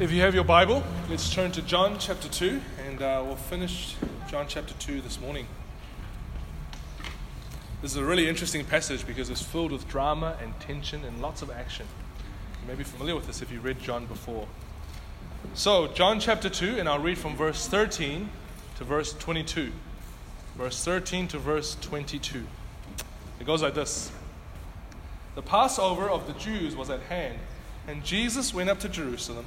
If you have your Bible, let's turn to John chapter 2, and uh, we'll finish John chapter 2 this morning. This is a really interesting passage because it's filled with drama and tension and lots of action. You may be familiar with this if you read John before. So, John chapter 2, and I'll read from verse 13 to verse 22. Verse 13 to verse 22. It goes like this The Passover of the Jews was at hand, and Jesus went up to Jerusalem.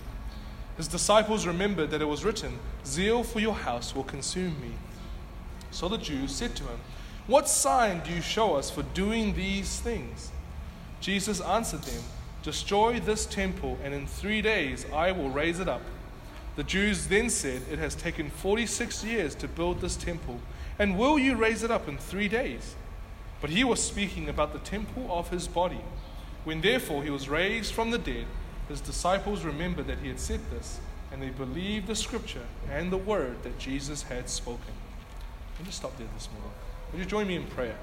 His disciples remembered that it was written, Zeal for your house will consume me. So the Jews said to him, What sign do you show us for doing these things? Jesus answered them, Destroy this temple, and in three days I will raise it up. The Jews then said, It has taken 46 years to build this temple, and will you raise it up in three days? But he was speaking about the temple of his body. When therefore he was raised from the dead, his disciples remembered that he had said this, and they believed the scripture and the word that Jesus had spoken. Let me stop there this morning. Would you join me in prayer?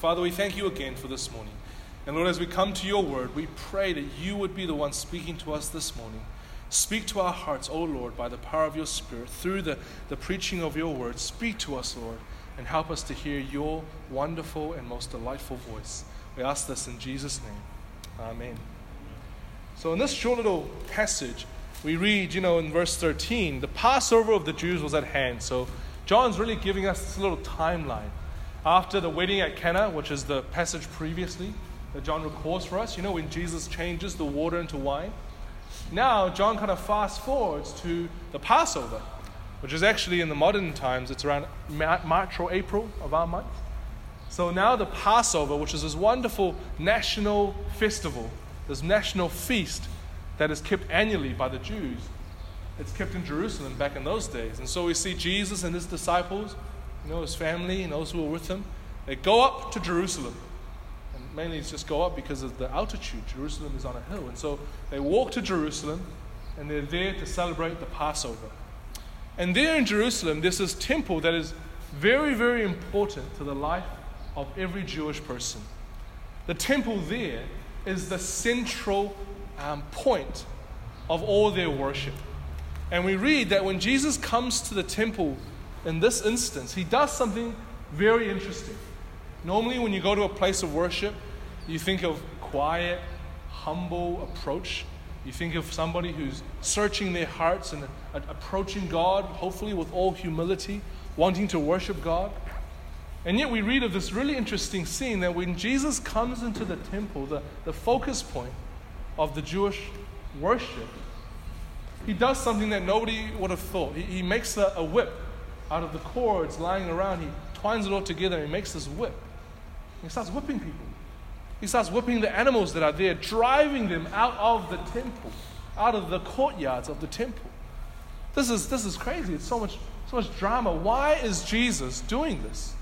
Father, we thank you again for this morning. And Lord, as we come to your word, we pray that you would be the one speaking to us this morning. Speak to our hearts, O Lord, by the power of your Spirit, through the, the preaching of your word. Speak to us, Lord, and help us to hear your wonderful and most delightful voice. We ask this in Jesus' name. Amen. So, in this short little passage, we read, you know, in verse 13, the Passover of the Jews was at hand. So, John's really giving us this little timeline. After the wedding at Cana, which is the passage previously that John records for us, you know, when Jesus changes the water into wine. Now, John kind of fast forwards to the Passover, which is actually in the modern times, it's around March or April of our month. So now the Passover, which is this wonderful national festival this national feast that is kept annually by the Jews. It's kept in Jerusalem back in those days. And so we see Jesus and his disciples, you know, his family and those who were with him, they go up to Jerusalem. And mainly it's just go up because of the altitude. Jerusalem is on a hill. And so they walk to Jerusalem and they're there to celebrate the Passover. And there in Jerusalem, there's this temple that is very, very important to the life of every Jewish person. The temple there is the central um, point of all their worship. And we read that when Jesus comes to the temple in this instance, he does something very interesting. Normally, when you go to a place of worship, you think of quiet, humble approach. You think of somebody who's searching their hearts and approaching God, hopefully with all humility, wanting to worship God. And yet we read of this really interesting scene that when Jesus comes into the temple, the, the focus point of the Jewish worship, he does something that nobody would have thought. He, he makes a, a whip out of the cords lying around. He twines it all together and he makes this whip. He starts whipping people. He starts whipping the animals that are there, driving them out of the temple, out of the courtyards of the temple. This is, this is crazy. It's so much, so much drama. Why is Jesus doing this?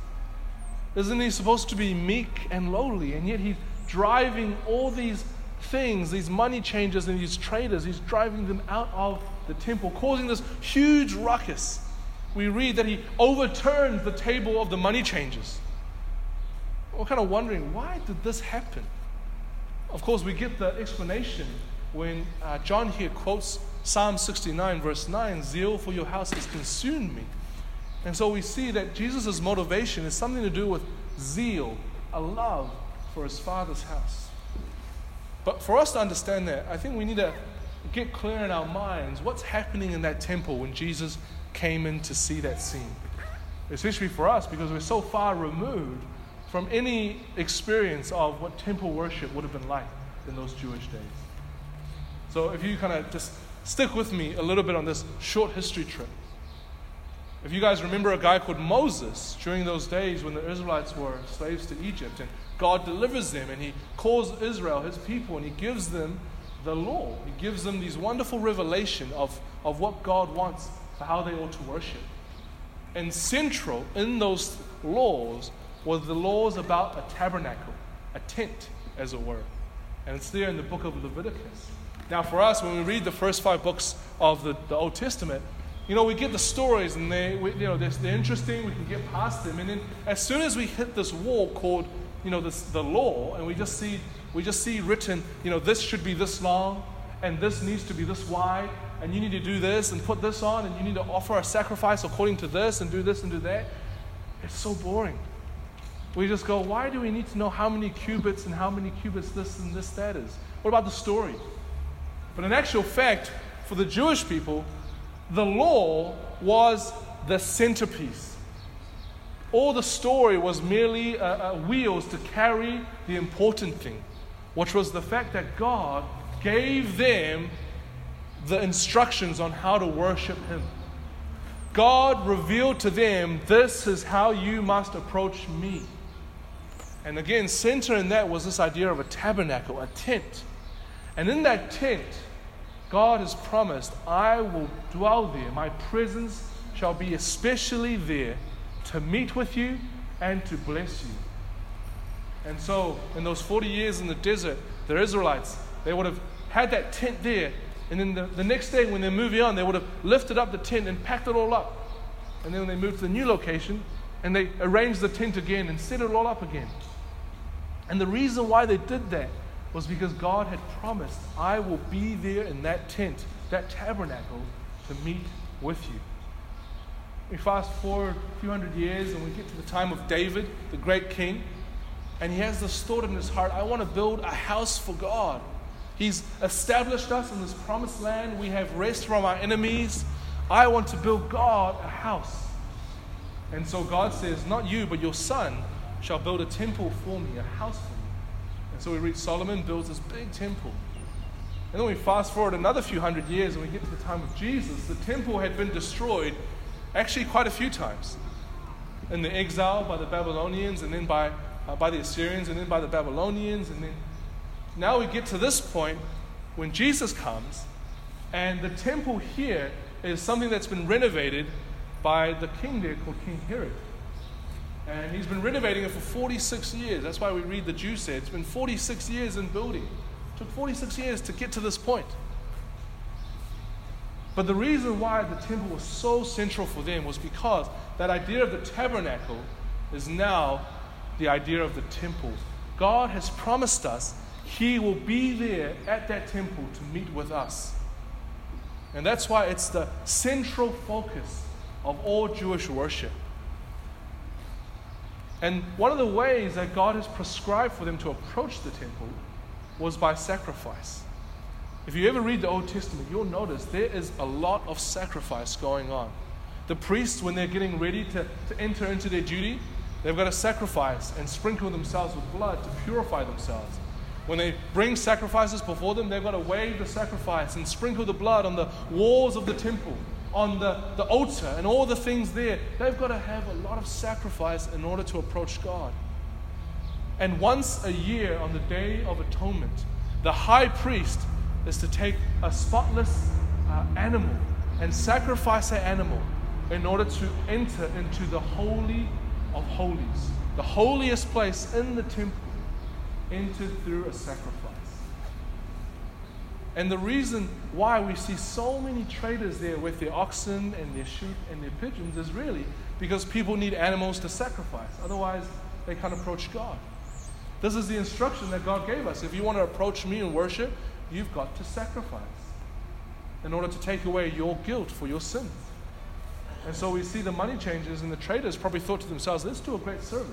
Isn't he supposed to be meek and lowly? And yet he's driving all these things, these money changers and these traders, he's driving them out of the temple, causing this huge ruckus. We read that he overturns the table of the money changers. We're kind of wondering, why did this happen? Of course, we get the explanation when uh, John here quotes Psalm 69, verse 9 Zeal for your house has consumed me. And so we see that Jesus' motivation is something to do with zeal, a love for his Father's house. But for us to understand that, I think we need to get clear in our minds what's happening in that temple when Jesus came in to see that scene. Especially for us, because we're so far removed from any experience of what temple worship would have been like in those Jewish days. So if you kind of just stick with me a little bit on this short history trip. If you guys remember a guy called Moses during those days when the Israelites were slaves to Egypt, and God delivers them, and He calls Israel His people, and He gives them the law. He gives them these wonderful revelation of, of what God wants for how they ought to worship. And central in those laws was the laws about a tabernacle, a tent, as it were. And it's there in the book of Leviticus. Now, for us, when we read the first five books of the, the Old Testament, you know, we get the stories and they, we, you know, they're, they're, interesting. We can get past them. And then as soon as we hit this wall called, you know, this, the law, and we just see, we just see written, you know, this should be this long, and this needs to be this wide, and you need to do this and put this on, and you need to offer a sacrifice according to this, and do this and do that. It's so boring. We just go, why do we need to know how many cubits and how many cubits this and this that is? What about the story? But in actual fact, for the Jewish people, the law was the centerpiece. All the story was merely uh, uh, wheels to carry the important thing, which was the fact that God gave them the instructions on how to worship Him. God revealed to them, This is how you must approach me. And again, center in that was this idea of a tabernacle, a tent. And in that tent, God has promised, I will dwell there. My presence shall be especially there to meet with you and to bless you. And so, in those 40 years in the desert, the Israelites, they would have had that tent there. And then the, the next day, when they're moving on, they would have lifted up the tent and packed it all up. And then when they moved to the new location, and they arranged the tent again and set it all up again. And the reason why they did that was because God had promised, I will be there in that tent, that tabernacle, to meet with you. We fast forward a few hundred years and we get to the time of David, the great king, and he has this thought in his heart I want to build a house for God. He's established us in this promised land. We have rest from our enemies. I want to build God a house. And so God says, Not you, but your son shall build a temple for me, a house for me. So we read Solomon builds this big temple. And then we fast forward another few hundred years and we get to the time of Jesus. The temple had been destroyed actually quite a few times. In the exile by the Babylonians, and then by, uh, by the Assyrians, and then by the Babylonians. And then now we get to this point when Jesus comes, and the temple here is something that's been renovated by the king there called King Herod. And he's been renovating it for 46 years. That's why we read the Jew said it's been 46 years in building. It took 46 years to get to this point. But the reason why the temple was so central for them was because that idea of the tabernacle is now the idea of the temple. God has promised us He will be there at that temple to meet with us. And that's why it's the central focus of all Jewish worship. And one of the ways that God has prescribed for them to approach the temple was by sacrifice. If you ever read the Old Testament, you'll notice there is a lot of sacrifice going on. The priests, when they're getting ready to, to enter into their duty, they've got to sacrifice and sprinkle themselves with blood to purify themselves. When they bring sacrifices before them, they've got to wave the sacrifice and sprinkle the blood on the walls of the temple on the, the altar and all the things there, they've got to have a lot of sacrifice in order to approach God. And once a year, on the Day of Atonement, the high priest is to take a spotless uh, animal and sacrifice that animal in order to enter into the Holy of Holies, the holiest place in the temple, entered through a sacrifice. And the reason why we see so many traders there with their oxen and their sheep and their pigeons is really because people need animals to sacrifice. Otherwise, they can't approach God. This is the instruction that God gave us. If you want to approach me in worship, you've got to sacrifice in order to take away your guilt for your sins. And so we see the money changers and the traders probably thought to themselves, let's do a great service.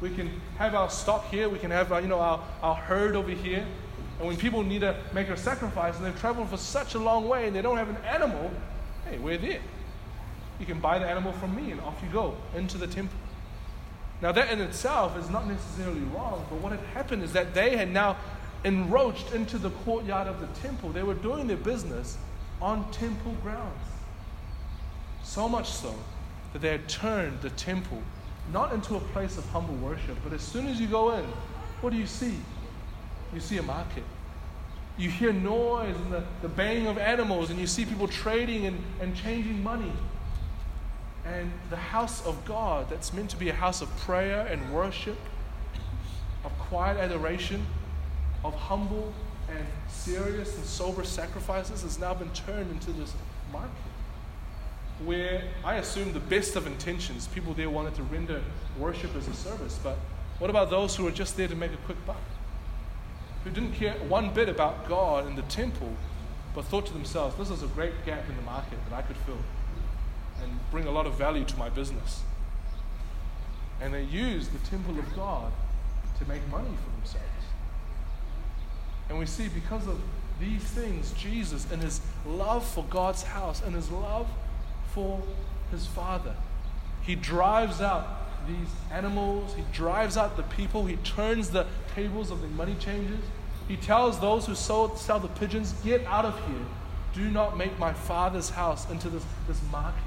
We can have our stock here, we can have our, you know, our, our herd over here, and when people need to make a sacrifice and they've traveled for such a long way and they don't have an animal, hey, we're there. You can buy the animal from me and off you go into the temple. Now, that in itself is not necessarily wrong, but what had happened is that they had now enroached into the courtyard of the temple. They were doing their business on temple grounds. So much so that they had turned the temple not into a place of humble worship, but as soon as you go in, what do you see? You see a market. You hear noise and the, the baying of animals, and you see people trading and, and changing money. and the house of God, that's meant to be a house of prayer and worship, of quiet adoration, of humble and serious and sober sacrifices, has now been turned into this market where I assume the best of intentions, people there wanted to render worship as a service, but what about those who are just there to make a quick buck? Who didn't care one bit about God and the temple, but thought to themselves, this is a great gap in the market that I could fill and bring a lot of value to my business. And they used the temple of God to make money for themselves. And we see because of these things, Jesus, in his love for God's house and his love for his Father, he drives out these animals, he drives out the people, he turns the tables of the money changers. He tells those who sell, sell the pigeons, Get out of here. Do not make my Father's house into this, this market.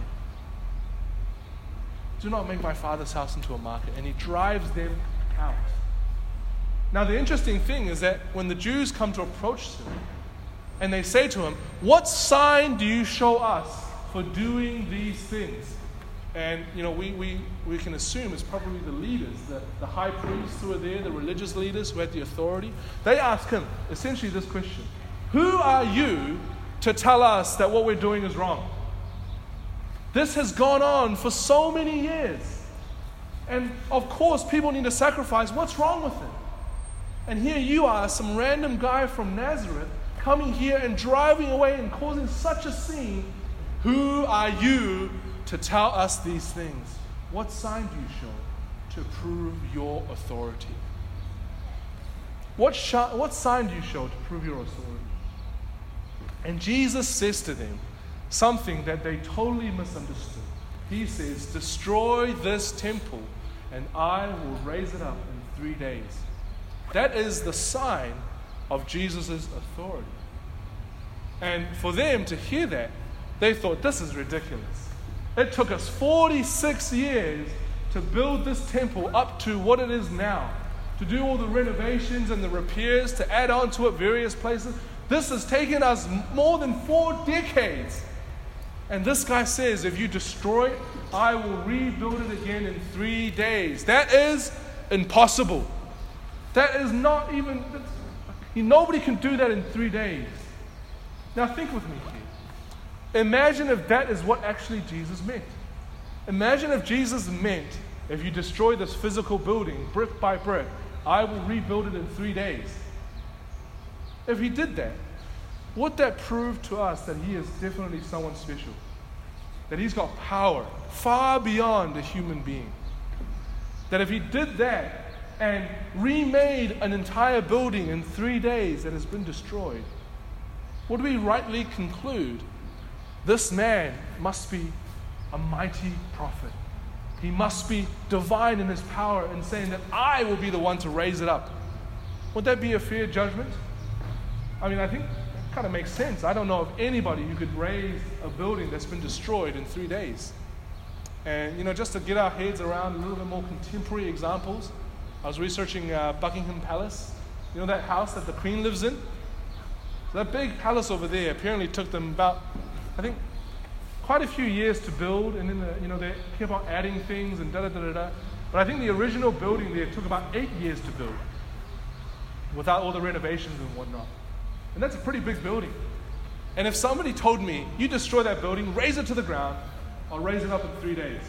Do not make my father's house into a market. And he drives them out. Now, the interesting thing is that when the Jews come to approach him and they say to him, What sign do you show us for doing these things? And, you know, we, we, we can assume it's probably the leaders, the, the high priests who are there, the religious leaders who had the authority. They ask him essentially this question Who are you to tell us that what we're doing is wrong? This has gone on for so many years. And of course, people need to sacrifice. What's wrong with it? And here you are, some random guy from Nazareth, coming here and driving away and causing such a scene. Who are you to tell us these things? What sign do you show to prove your authority? What, sh- what sign do you show to prove your authority? And Jesus says to them, something that they totally misunderstood. He says, Destroy this temple, and I will raise it up in three days. That is the sign of Jesus' authority. And for them to hear that, they thought, This is ridiculous. It took us 46 years to build this temple up to what it is now, to do all the renovations and the repairs, to add on to it various places. This has taken us more than four decades. And this guy says, if you destroy it, I will rebuild it again in three days. That is impossible. That is not even, nobody can do that in three days. Now, think with me. Imagine if that is what actually Jesus meant. Imagine if Jesus meant, if you destroy this physical building brick by brick, I will rebuild it in three days. If he did that, would that prove to us that he is definitely someone special? That he's got power far beyond a human being. That if he did that and remade an entire building in three days that has been destroyed, would we rightly conclude this man must be a mighty prophet? He must be divine in his power in saying that I will be the one to raise it up. Would that be a fair judgment? I mean, I think that kind of makes sense. I don't know of anybody who could raise a building that's been destroyed in three days. And, you know, just to get our heads around a little bit more contemporary examples, I was researching uh, Buckingham Palace. You know that house that the Queen lives in? So that big palace over there apparently took them about, I think, quite a few years to build, and then, the, you know, they kept on adding things and da da da da. But I think the original building there took about eight years to build without all the renovations and whatnot. And that's a pretty big building. And if somebody told me, you destroy that building, raze it to the ground, I'll raise it up in three days.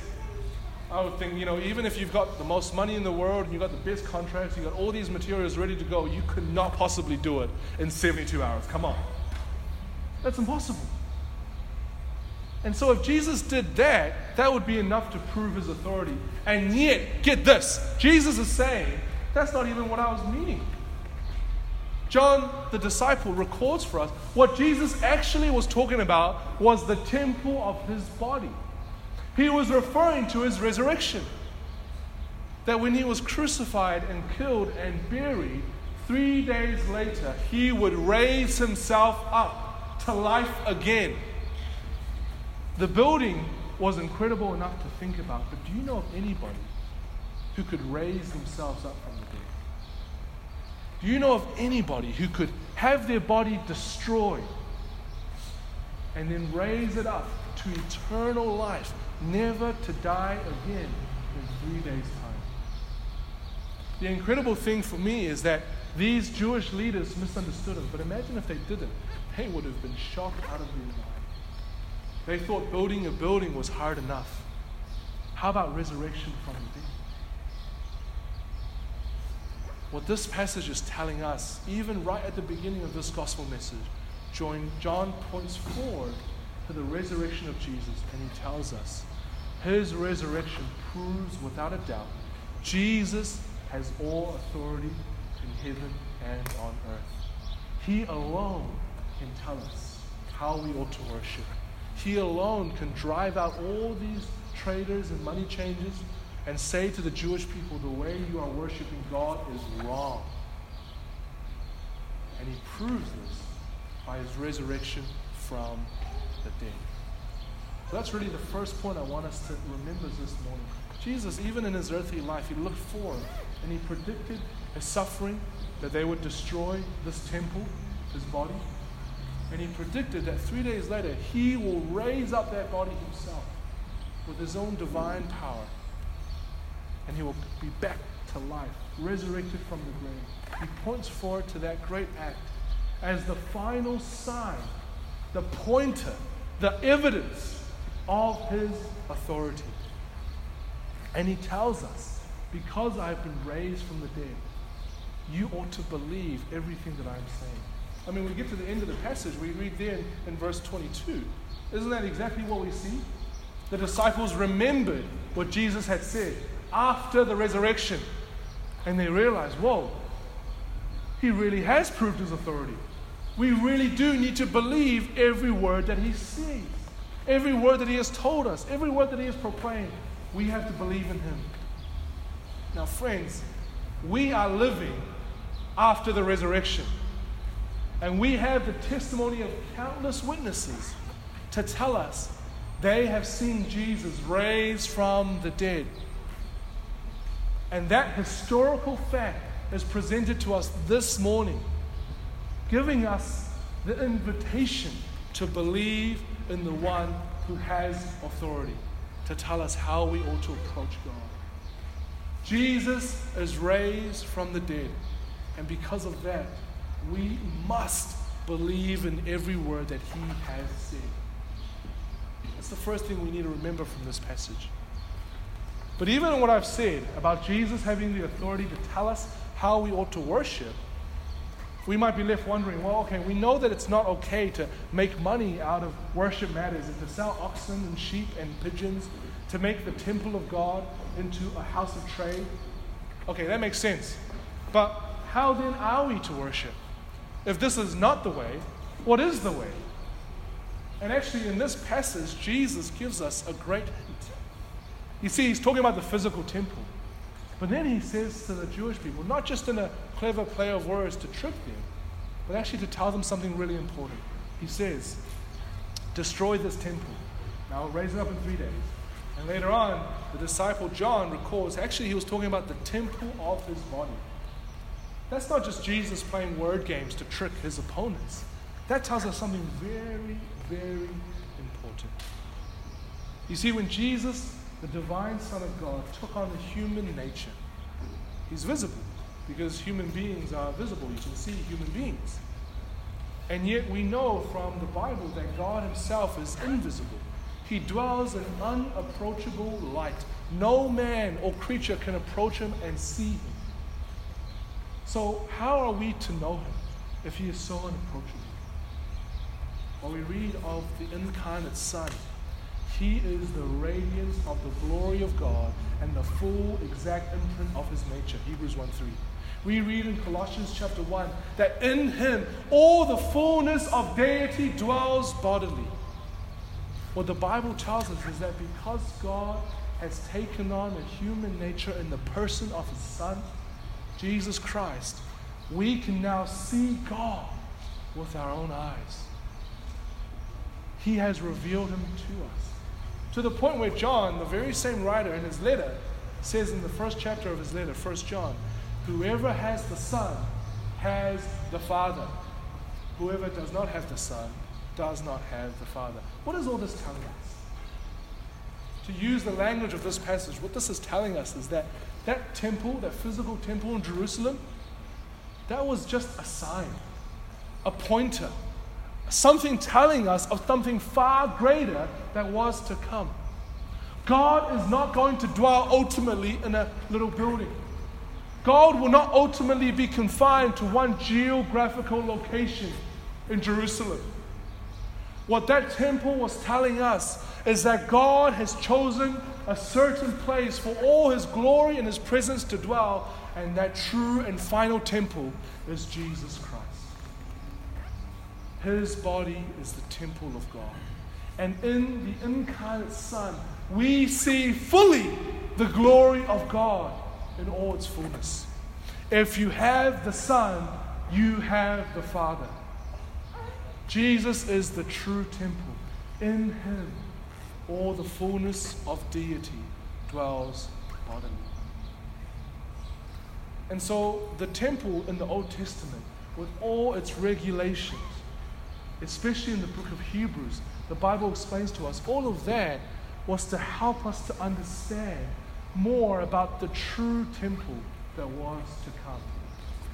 I would think, you know, even if you've got the most money in the world and you've got the best contracts, you've got all these materials ready to go, you could not possibly do it in 72 hours. Come on. That's impossible. And so if Jesus did that, that would be enough to prove his authority. And yet, get this Jesus is saying, that's not even what I was meaning. John, the disciple, records for us what Jesus actually was talking about was the temple of his body. He was referring to his resurrection. That when he was crucified and killed and buried, three days later, he would raise himself up to life again. The building was incredible enough to think about, but do you know of anybody who could raise themselves up from the dead? Do you know of anybody who could have their body destroyed and then raise it up to eternal life, never to die again in three days' time. The incredible thing for me is that these Jewish leaders misunderstood him, but imagine if they didn't. They would have been shocked out of their mind. They thought building a building was hard enough. How about resurrection from the dead? What this passage is telling us, even right at the beginning of this gospel message, John points forward to the resurrection of Jesus, and he tells us his resurrection proves without a doubt Jesus has all authority in heaven and on earth. He alone can tell us how we ought to worship. He alone can drive out all these traders and money changers and say to the Jewish people, the way you are worshiping God is wrong. And he proves this by his resurrection from the dead. So that's really the first point I want us to remember this morning. Jesus, even in his earthly life, he looked forward and he predicted a suffering that they would destroy this temple, his body. And he predicted that three days later, he will raise up that body himself with his own divine power. And he will be back to life, resurrected from the grave. He points forward to that great act as the final sign, the pointer, the evidence of his authority. And he tells us, because I've been raised from the dead, you ought to believe everything that I'm saying. I mean, we get to the end of the passage, we read there in, in verse 22. Isn't that exactly what we see? The disciples remembered what Jesus had said after the resurrection. And they realized, whoa, he really has proved his authority. We really do need to believe every word that he says, every word that he has told us, every word that he has proclaimed. We have to believe in him. Now, friends, we are living after the resurrection. And we have the testimony of countless witnesses to tell us they have seen Jesus raised from the dead. And that historical fact is presented to us this morning, giving us the invitation to believe in the one who has authority to tell us how we ought to approach God. Jesus is raised from the dead. And because of that, we must believe in every word that he has said. That's the first thing we need to remember from this passage. But even what I've said about Jesus having the authority to tell us how we ought to worship, we might be left wondering well, okay, we know that it's not okay to make money out of worship matters and to sell oxen and sheep and pigeons, to make the temple of God into a house of trade. Okay, that makes sense. But how then are we to worship? If this is not the way, what is the way? And actually, in this passage, Jesus gives us a great hint. You see, he's talking about the physical temple. But then he says to the Jewish people, not just in a clever play of words to trick them, but actually to tell them something really important. He says, Destroy this temple. Now I'll raise it up in three days. And later on, the disciple John records actually, he was talking about the temple of his body. That's not just Jesus playing word games to trick his opponents. That tells us something very, very important. You see, when Jesus, the divine Son of God, took on the human nature, he's visible because human beings are visible. You can see human beings. And yet we know from the Bible that God himself is invisible. He dwells in unapproachable light. No man or creature can approach him and see him. So, how are we to know him if he is so unapproachable? Well, we read of the incarnate Son. He is the radiance of the glory of God and the full exact imprint of his nature. Hebrews 1 3. We read in Colossians chapter 1 that in him all the fullness of deity dwells bodily. What the Bible tells us is that because God has taken on a human nature in the person of his Son, Jesus Christ, we can now see God with our own eyes. He has revealed him to us. To the point where John, the very same writer in his letter, says in the first chapter of his letter, 1 John, whoever has the Son has the Father. Whoever does not have the Son does not have the Father. What is all this telling us? to use the language of this passage, what this is telling us is that that temple, that physical temple in Jerusalem, that was just a sign, a pointer, something telling us of something far greater that was to come. God is not going to dwell ultimately in a little building. God will not ultimately be confined to one geographical location in Jerusalem. What that temple was telling us is that God has chosen a certain place for all His glory and His presence to dwell, and that true and final temple is Jesus Christ. His body is the temple of God. And in the incarnate Son, we see fully the glory of God in all its fullness. If you have the Son, you have the Father. Jesus is the true temple. In him, all the fullness of deity dwells bodily. And so, the temple in the Old Testament, with all its regulations, especially in the book of Hebrews, the Bible explains to us all of that was to help us to understand more about the true temple that was to come.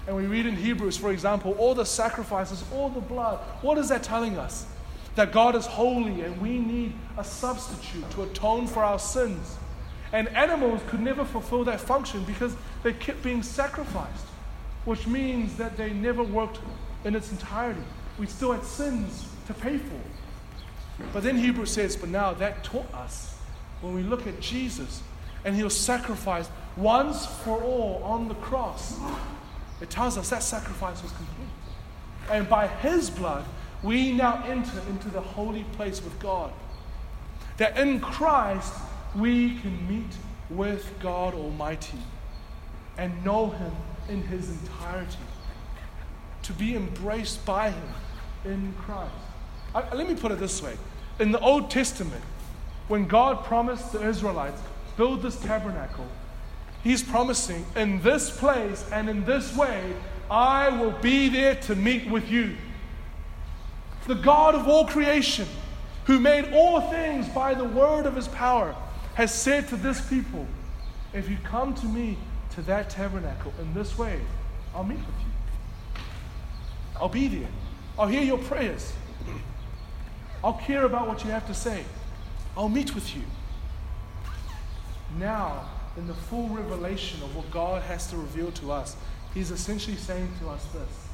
And we read in Hebrews, for example, all the sacrifices, all the blood. What is that telling us? That God is holy and we need a substitute to atone for our sins. And animals could never fulfill that function because they kept being sacrificed, which means that they never worked in its entirety. We still had sins to pay for. But then Hebrews says, but now that taught us when we look at Jesus and he was sacrificed once for all on the cross, it tells us that sacrifice was complete. And by his blood, we now enter into the holy place with God. That in Christ, we can meet with God Almighty and know him in his entirety. To be embraced by him in Christ. I, let me put it this way in the Old Testament, when God promised the Israelites, build this tabernacle, He's promising, in this place and in this way, I will be there to meet with you. The God of all creation, who made all things by the word of his power, has said to this people, If you come to me to that tabernacle in this way, I'll meet with you. I'll be there. I'll hear your prayers. I'll care about what you have to say. I'll meet with you. Now, in the full revelation of what God has to reveal to us, He's essentially saying to us this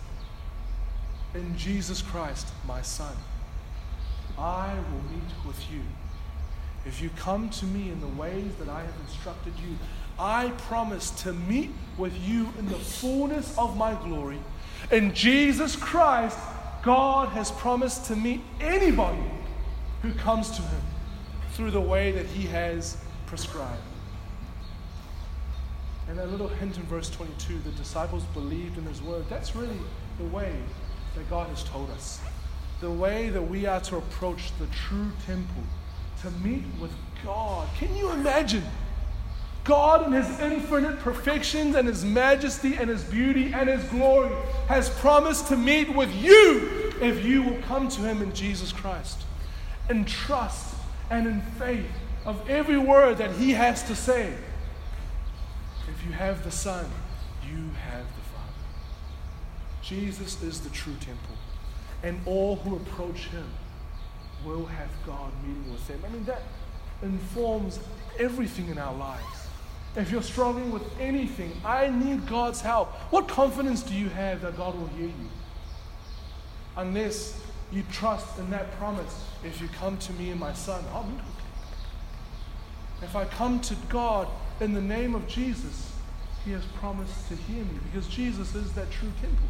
In Jesus Christ, my Son, I will meet with you. If you come to me in the ways that I have instructed you, I promise to meet with you in the fullness of my glory. In Jesus Christ, God has promised to meet anybody who comes to him through the way that he has prescribed. And that little hint in verse 22 the disciples believed in his word. That's really the way that God has told us. The way that we are to approach the true temple, to meet with God. Can you imagine? God, in His infinite perfections and His majesty and His beauty and His glory, has promised to meet with you if you will come to Him in Jesus Christ. In trust and in faith of every word that He has to say. If you have the Son, you have the. Jesus is the true temple, and all who approach Him will have God meeting with them. I mean, that informs everything in our lives. If you're struggling with anything, I need God's help. What confidence do you have that God will hear you? Unless you trust in that promise, if you come to me and my son, I'll meet with you. If I come to God in the name of Jesus, He has promised to hear me because Jesus is that true temple.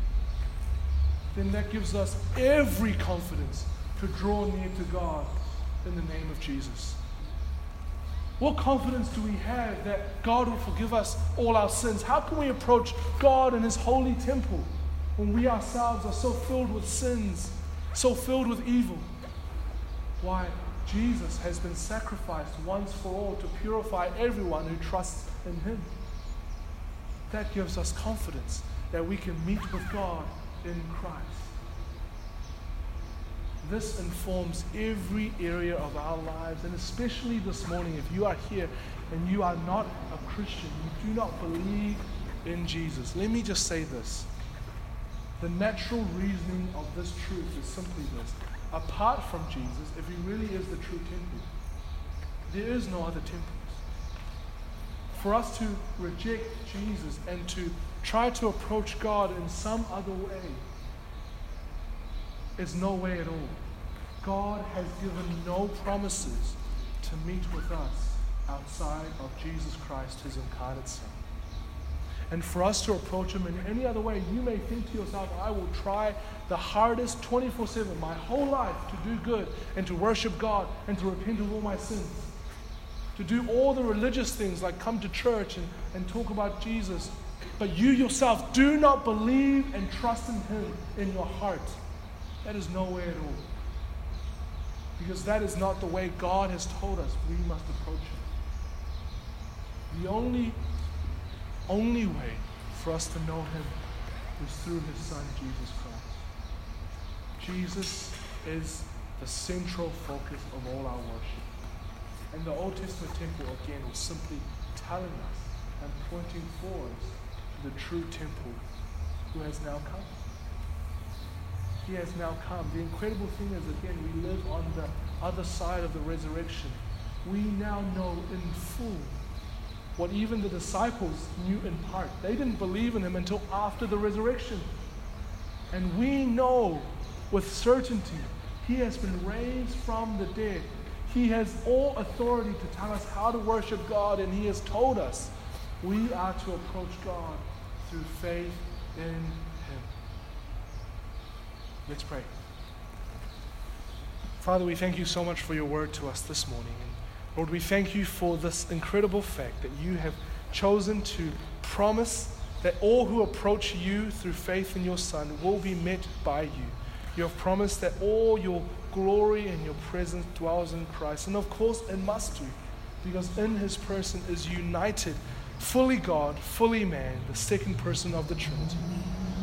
Then that gives us every confidence to draw near to God in the name of Jesus. What confidence do we have that God will forgive us all our sins? How can we approach God in His holy temple when we ourselves are so filled with sins, so filled with evil? Why? Jesus has been sacrificed once for all to purify everyone who trusts in Him. That gives us confidence that we can meet with God in Christ. this informs every area of our lives. And especially this morning, if you are here and you are not a Christian, you do not believe in Jesus, let me just say this. The natural reasoning of this truth is simply this. Apart from Jesus, if he really is the true temple, there is no other temples. For us to reject Jesus and to try to approach God in some other way is no way at all. God has given no promises to meet with us outside of Jesus Christ, his incarnate Son. And for us to approach him in any other way, you may think to yourself, I will try the hardest 24 7, my whole life, to do good and to worship God and to repent of all my sins. To do all the religious things like come to church and, and talk about Jesus. But you yourself do not believe and trust in him in your heart. That is no way at all. Because that is not the way God has told us we must approach him. The only only way for us to know Him is through His Son, Jesus Christ. Jesus is the central focus of all our worship. And the Old Testament temple, again, was simply telling us and pointing forward to the true temple who has now come. He has now come. The incredible thing is, again, we live on the other side of the resurrection. We now know in full what even the disciples knew in part. They didn't believe in him until after the resurrection. And we know with certainty he has been raised from the dead. He has all authority to tell us how to worship God, and he has told us we are to approach God through faith in him. Let's pray. Father, we thank you so much for your word to us this morning. Lord, we thank you for this incredible fact that you have chosen to promise that all who approach you through faith in your Son will be met by you. You have promised that all your glory and your presence dwells in Christ. And of course, it must do, because in his person is united, fully God, fully man, the second person of the Trinity.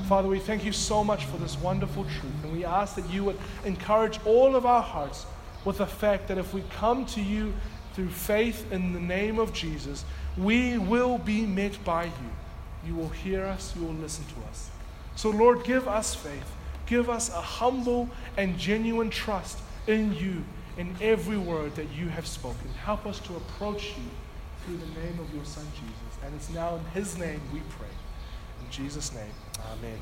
Father, we thank you so much for this wonderful truth, and we ask that you would encourage all of our hearts with the fact that if we come to you through faith in the name of Jesus, we will be met by you. You will hear us, you will listen to us. So, Lord, give us faith. Give us a humble and genuine trust in you in every word that you have spoken. Help us to approach you through the name of your Son, Jesus. And it's now in his name we pray. In Jesus' name, amen.